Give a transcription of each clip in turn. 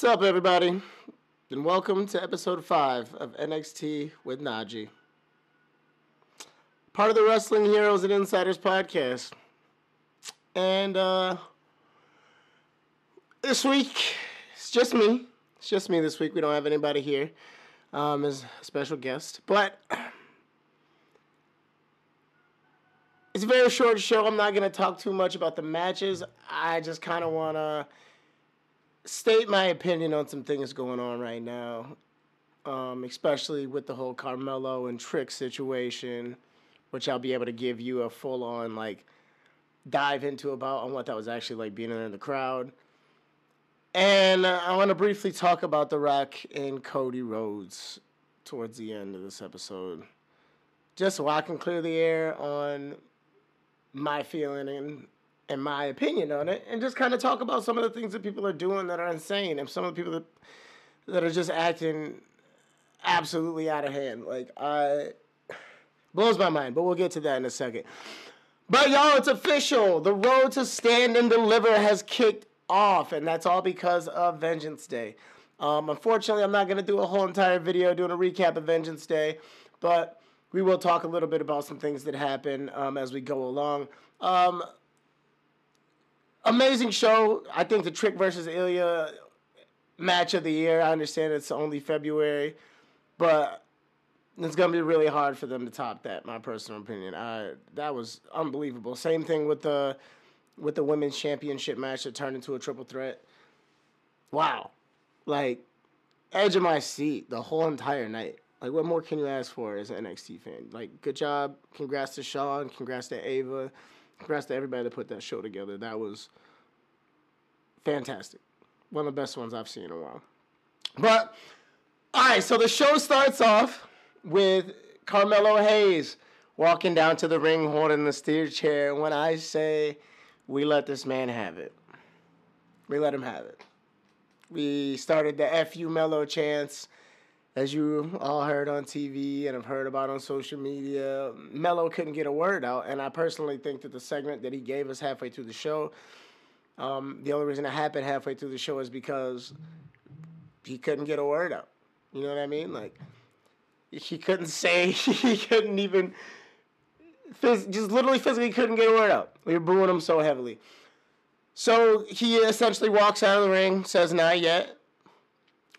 What's up, everybody? And welcome to episode 5 of NXT with Najee. Part of the Wrestling Heroes and Insiders podcast. And uh, this week, it's just me. It's just me this week. We don't have anybody here um, as a special guest. But it's a very short show. I'm not going to talk too much about the matches. I just kind of want to state my opinion on some things going on right now, um, especially with the whole Carmelo and Trick situation, which I'll be able to give you a full on like dive into about on what that was actually like being in the crowd. And I want to briefly talk about The Rock and Cody Rhodes towards the end of this episode. Just so I can clear the air on my feeling and and my opinion on it, and just kind of talk about some of the things that people are doing that are insane, and some of the people that that are just acting absolutely out of hand. Like I blows my mind, but we'll get to that in a second. But y'all, it's official. The road to stand and deliver has kicked off, and that's all because of Vengeance Day. Um, unfortunately, I'm not going to do a whole entire video doing a recap of Vengeance Day, but we will talk a little bit about some things that happen um, as we go along. Um, amazing show. I think the Trick versus Ilya match of the year. I understand it's only February, but it's gonna be really hard for them to top that. My personal opinion. I that was unbelievable. Same thing with the with the women's championship match that turned into a triple threat. Wow, like edge of my seat the whole entire night. Like, what more can you ask for as an NXT fan? Like, good job. Congrats to Shawn. Congrats to Ava. Congrats to everybody that put that show together. That was fantastic. One of the best ones I've seen in a while. But, all right, so the show starts off with Carmelo Hayes walking down to the ring holding the steer chair. And when I say we let this man have it, we let him have it. We started the FU Mello chants as you all heard on TV and have heard about on social media, Mello couldn't get a word out. And I personally think that the segment that he gave us halfway through the show, um, the only reason it happened halfway through the show is because he couldn't get a word out. You know what I mean? Like, he couldn't say, he couldn't even, phys- just literally physically couldn't get a word out. We were booing him so heavily. So he essentially walks out of the ring, says, not yet.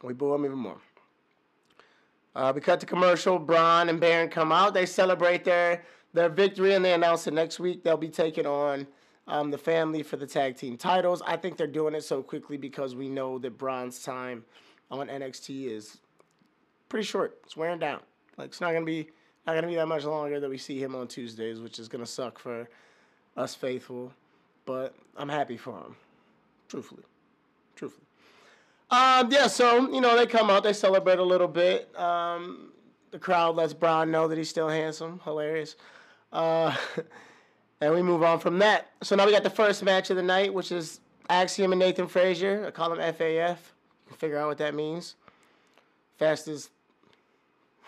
We boo him even more. Uh, we cut the commercial. Braun and Baron come out. They celebrate their their victory, and they announce that next week they'll be taking on um, the family for the tag team titles. I think they're doing it so quickly because we know that Braun's time on NXT is pretty short. It's wearing down. Like it's not gonna be not gonna be that much longer that we see him on Tuesdays, which is gonna suck for us faithful. But I'm happy for him, truthfully, truthfully. Um, yeah, so you know they come out, they celebrate a little bit. Um, the crowd lets Braun know that he's still handsome, hilarious. Uh, and we move on from that. So now we got the first match of the night, which is Axiom and Nathan Frazer. I call him FAF. You can figure out what that means. Fastest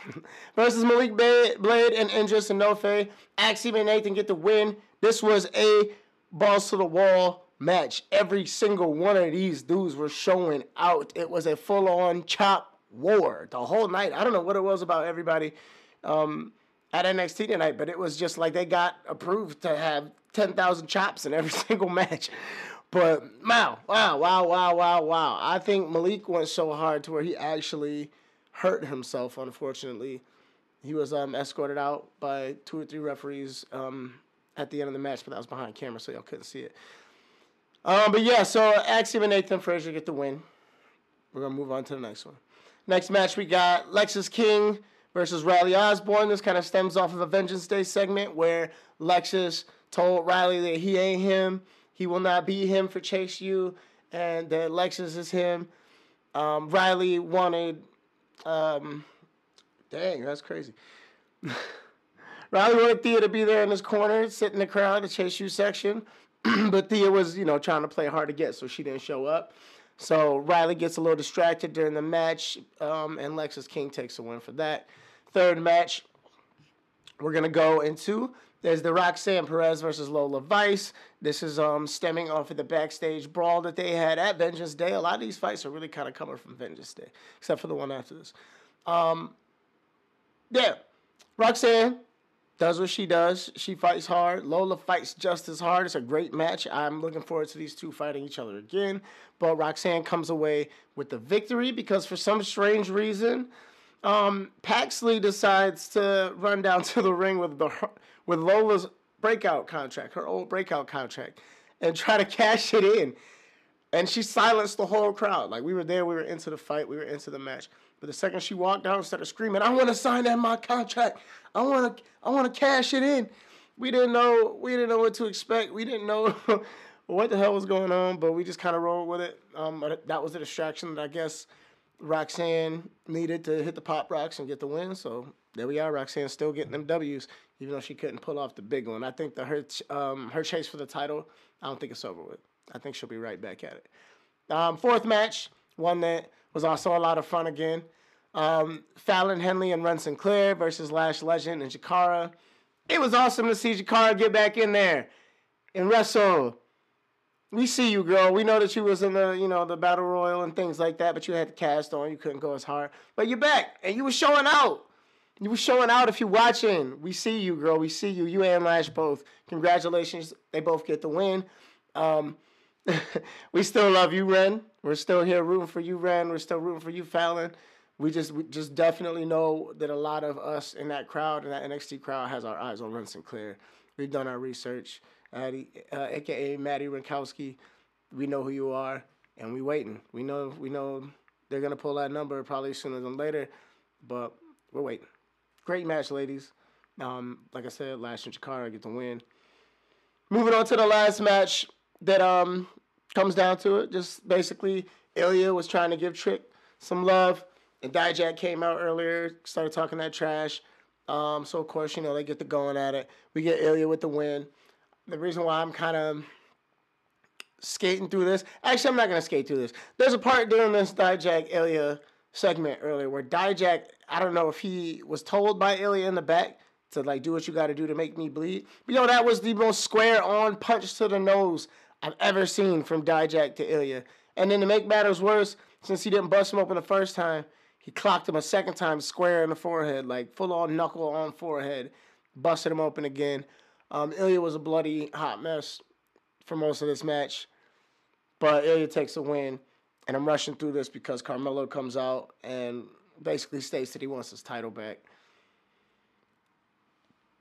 versus Malik Blade and Edris Enofe. Axiom and Nathan get the win. This was a balls to the wall match. Every single one of these dudes were showing out. It was a full on chop war the whole night. I don't know what it was about everybody um, at NXT tonight, but it was just like they got approved to have 10,000 chops in every single match. But wow, wow, wow, wow, wow, wow. I think Malik went so hard to where he actually hurt himself, unfortunately. He was um, escorted out by two or three referees um, at the end of the match, but that was behind camera, so y'all couldn't see it. Um, but yeah, so Axiom and Nathan Frazer get the win. We're gonna move on to the next one. Next match we got Lexis King versus Riley Osborn. This kind of stems off of a Vengeance Day segment where Lexis told Riley that he ain't him, he will not be him for Chase U, and that Lexis is him. Um, Riley wanted, um, dang, that's crazy. Riley wanted Thea to be there in his corner, sit in the crowd, the Chase U section. but Thea was, you know, trying to play hard to get, so she didn't show up. So Riley gets a little distracted during the match, um, and Lexis King takes a win for that. Third match, we're gonna go into There's the Roxanne Perez versus Lola Vice. This is um stemming off of the backstage brawl that they had at Vengeance Day. A lot of these fights are really kind of coming from Vengeance Day, except for the one after this. Um, yeah, Roxanne does what she does. She fights hard. Lola fights just as hard. It's a great match. I'm looking forward to these two fighting each other again. But Roxanne comes away with the victory because for some strange reason, um, Paxley decides to run down to the ring with the with Lola's breakout contract, her old breakout contract, and try to cash it in. And she silenced the whole crowd. Like we were there, we were into the fight, we were into the match. But the second she walked down and started screaming, "I want to sign that my contract. I want to, I want to cash it in." We didn't know, we didn't know what to expect. We didn't know what the hell was going on, but we just kind of rolled with it. Um, that was the distraction that I guess Roxanne needed to hit the Pop Rox and get the win. So there we are. Roxanne still getting them W's, even though she couldn't pull off the big one. I think the her um, her chase for the title, I don't think it's over with. I think she'll be right back at it. Um, fourth match, one that was also a lot of fun again. Um, Fallon Henley and Wren Sinclair versus Lash Legend and Jakara. It was awesome to see Jakara get back in there and wrestle we see you, girl. We know that you was in the, you know, the battle royal and things like that, but you had the cast on. You couldn't go as hard, but you're back and you were showing out. You were showing out. If you're watching, we see you, girl. We see you. You and Lash both. Congratulations. They both get the win. Um, we still love you, Wren. We're still here rooting for you, Wren. We're still rooting for you, Fallon. We just we just definitely know that a lot of us in that crowd, in that NXT crowd, has our eyes on Wren Sinclair. We've done our research. Addie, uh, aka Maddie Rinkowski. We know who you are, and we waiting. We know we know they're gonna pull that number probably sooner than later, but we're waiting. Great match, ladies. Um, like I said, Lash and Jakara get the win. Moving on to the last match that um comes down to it, just basically Ilya was trying to give Trick some love, and Dijak came out earlier, started talking that trash. Um, so of course, you know, they get the going at it. We get Ilya with the win the reason why I'm kind of skating through this. Actually, I'm not gonna skate through this. There's a part during this Dijak Ilya segment earlier where Dijak, I don't know if he was told by Ilya in the back to like do what you got to do to make me bleed. But you know that was the most square on punch to the nose I've ever seen from Dijak to Ilya. And then to make matters worse, since he didn't bust him open the first time, he clocked him a second time square in the forehead, like full on knuckle on forehead, busted him open again. Um, Ilya was a bloody hot mess for most of this match, but Ilya takes a win. And I'm rushing through this because Carmelo comes out and basically states that he wants his title back.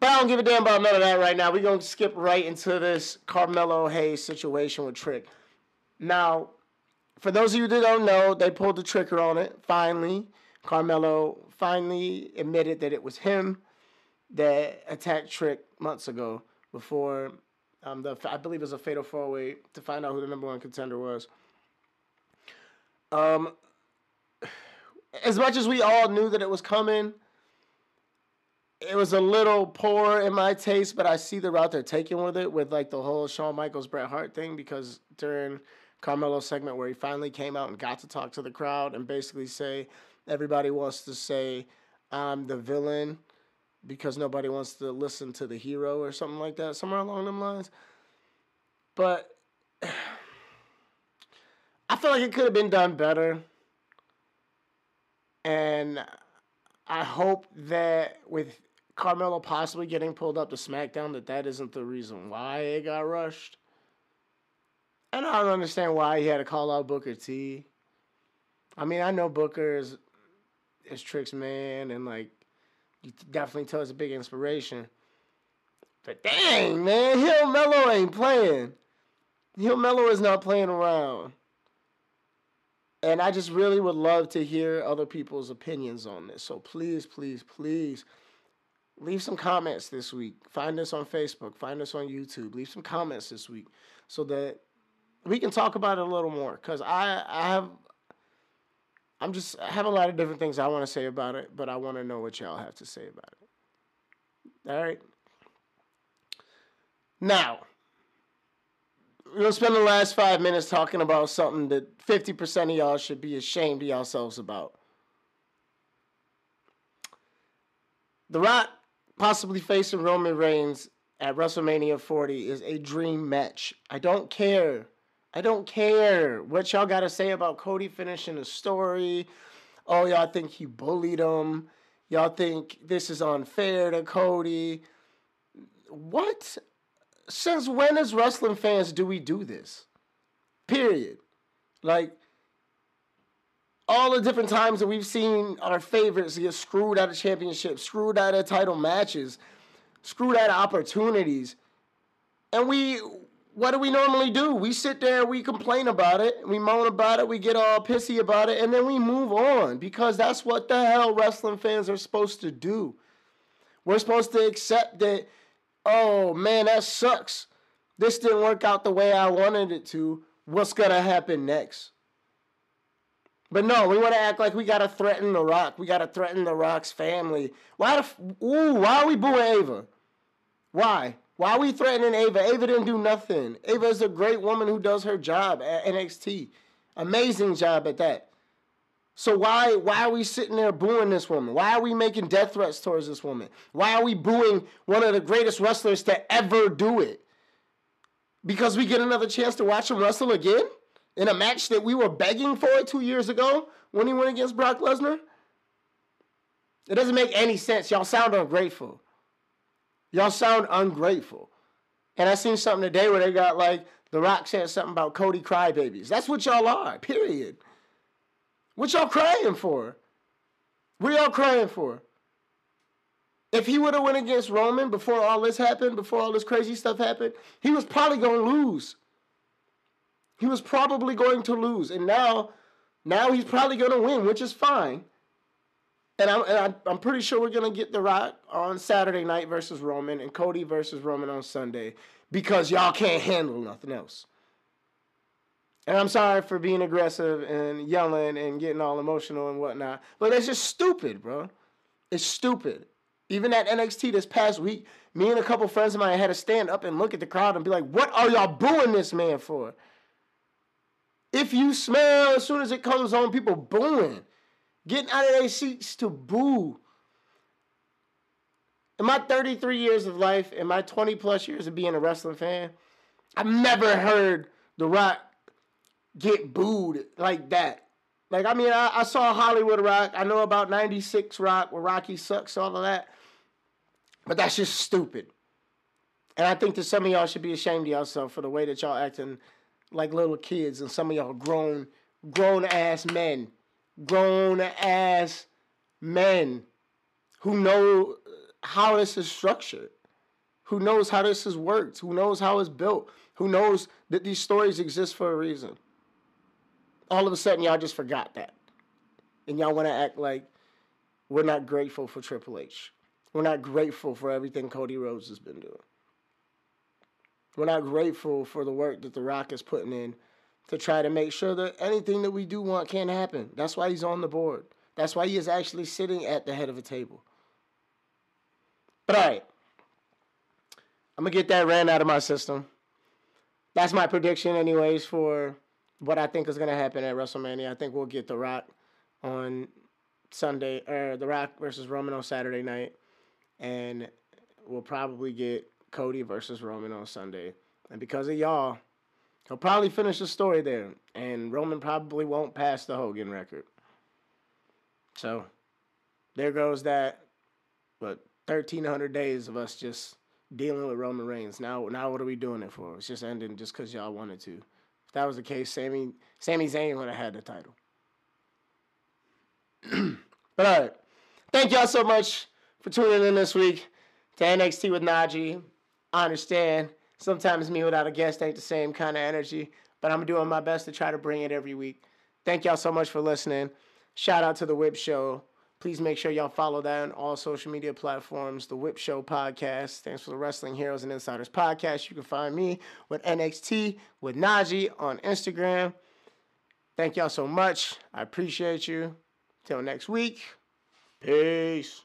But I don't give a damn about none of that right now. We're going to skip right into this Carmelo Hayes situation with Trick. Now, for those of you that don't know, they pulled the trigger on it finally. Carmelo finally admitted that it was him that attacked Trick months ago before um, the I believe it was a fatal four way to find out who the number one contender was. Um, as much as we all knew that it was coming, it was a little poor in my taste, but I see the route they're taking with it, with like the whole Shawn Michaels Bret Hart thing, because during Carmelo's segment where he finally came out and got to talk to the crowd and basically say everybody wants to say I'm the villain because nobody wants to listen to the hero or something like that, somewhere along them lines. But I feel like it could have been done better. And I hope that with Carmelo possibly getting pulled up to SmackDown, that that isn't the reason why it got rushed. And I don't understand why he had to call out Booker T. I mean, I know Booker is, is Trick's man, and like you definitely tell us a big inspiration. But dang, man, Hill Mello ain't playing. Hill Mello is not playing around. And I just really would love to hear other people's opinions on this. So please, please, please leave some comments this week. Find us on Facebook, find us on YouTube. Leave some comments this week so that we can talk about it a little more. Because I, I have I'm just I have a lot of different things I want to say about it, but I want to know what y'all have to say about it. All right. Now, we'll spend the last five minutes talking about something that 50% of y'all should be ashamed of yourselves about. The Rock possibly facing Roman Reigns at WrestleMania 40 is a dream match. I don't care. I don't care what y'all got to say about Cody finishing the story. Oh, y'all think he bullied him. Y'all think this is unfair to Cody. What? Since when as wrestling fans do we do this? Period. Like, all the different times that we've seen our favorites get screwed out of championships, screwed out of title matches, screwed out of opportunities. And we, what do we normally do? We sit there, we complain about it, we moan about it, we get all pissy about it, and then we move on because that's what the hell wrestling fans are supposed to do. We're supposed to accept that, oh man, that sucks. This didn't work out the way I wanted it to. What's going to happen next? But no, we want to act like we got to threaten The Rock. We got to threaten The Rock's family. Why the, ooh, why are we booing Ava? Why? Why are we threatening Ava? Ava didn't do nothing. Ava is a great woman who does her job at NXT. Amazing job at that. So why why are we sitting there booing this woman? Why are we making death threats towards this woman? Why are we booing one of the greatest wrestlers to ever do it? Because we get another chance to watch him wrestle again? in a match that we were begging for two years ago when he went against Brock Lesnar? It doesn't make any sense. Y'all sound ungrateful. Y'all sound ungrateful. And I seen something today where they got like The Rock said something about Cody crybabies. That's what y'all are, period. What y'all crying for? What y'all crying for? If he would have went against Roman before all this happened, before all this crazy stuff happened, he was probably going to lose. He was probably going to lose, and now, now he's probably going to win, which is fine. And I'm, and I'm pretty sure we're to get The Rock on Saturday night versus Roman and Cody versus Roman on Sunday because y'all can't handle nothing else. And I'm sorry for being aggressive and yelling and getting all emotional and whatnot, but it's just stupid, bro. It's stupid. Even at NXT this past week, me and a couple friends of mine had to stand up and look at the crowd and be like, what are y'all booing this man for? If you smell as soon as it comes on, people booing, getting out of their seats to boo. In my 33 years of life, in my 20 plus years of being a wrestling fan, I've never heard The Rock get booed like that. Like, I mean, I, I saw Hollywood Rock. I know about 96 Rock, where Rocky sucks, all of that. But that's just stupid. And I think that some of y'all should be ashamed of yourself for the way that y'all acting like little kids, and some of y'all grown, grown ass men, grown ass men who know how this is structured, who knows how this is worked, who knows how it's built, who knows that these stories exist for a reason. All of a sudden, y'all just forgot that. And y'all want to act like we're not grateful for Triple H. We're not grateful for everything Cody Rhodes has been doing. We're not grateful for the work that The Rock is putting in to try to make sure that anything that we do want can't happen. That's why he's on the board. That's why he is actually sitting at the head of a table. But all right, I'm gonna get that ran out of my system. That's my prediction, anyways, for what I think is gonna happen at WrestleMania. I think we'll get The Rock on Sunday, or The Rock versus Roman on Saturday night, and we'll probably get Cody versus Roman on Sunday. And because of y'all, he'll probably finish the story there. And Roman probably won't pass the Hogan record. So there goes that, But 1,300 days of us just dealing with Roman Reigns. Now, now what are we doing it for? It's just ending just because y'all wanted to. If that was the case, Sammy, Sami Zayn would have had the title. but all right. Thank y'all so much for tuning in this week to NXT with Najee. I understand sometimes me without a guest ain't the same kind of energy, but I'm doing my best to try to bring it every week. Thank y'all so much for listening. Shout out to The Whip Show. Please make sure y'all follow that on all social media platforms. The Whip Show Podcast Thanks for the Wrestling Heroes and Insiders Podcast. You can find me with NXT with Najee on Instagram. Thank y'all so much. I appreciate you. Till next week. Peace.